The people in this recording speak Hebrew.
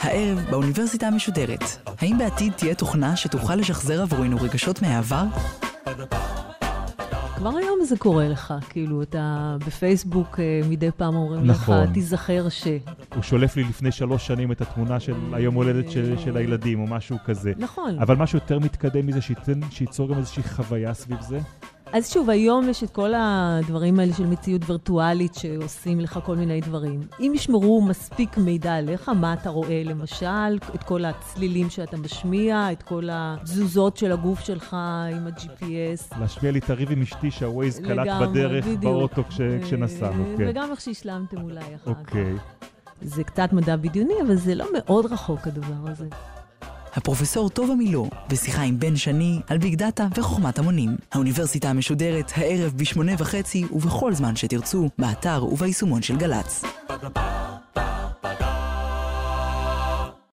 הערב באוניברסיטה המשודרת. האם בעתיד תהיה תוכנה שתוכל לשחזר עבורנו רגשות מהעבר? כבר היום זה קורה לך, כאילו, אתה בפייסבוק אה, מדי פעם אומרים נכון. לך, תיזכר ש... הוא שולף לי לפני שלוש שנים את התמונה של היום הולדת של, של הילדים, או משהו כזה. נכון. אבל משהו יותר מתקדם מזה, שייצור גם איזושהי חוויה סביב זה. אז שוב, היום יש את כל הדברים האלה של מציאות וירטואלית שעושים לך כל מיני דברים. אם ישמרו מספיק מידע עליך, מה אתה רואה למשל, את כל הצלילים שאתה משמיע, את כל התזוזות של הגוף שלך עם ה-GPS. להשמיע לי את הריב עם אשתי שהווייז קלט בדרך בדיוק. באוטו כש, אה, כשנסענו, כן. וגם איך שהשלמתם אולי אחר כך. אוקיי. זה קצת מדע בדיוני, אבל זה לא מאוד רחוק הדבר הזה. הפרופסור טובה מילו, בשיחה עם בן שני על ביג דאטה וחוכמת המונים. האוניברסיטה המשודרת הערב בשמונה וחצי ובכל זמן שתרצו, באתר וביישומון של גל"צ.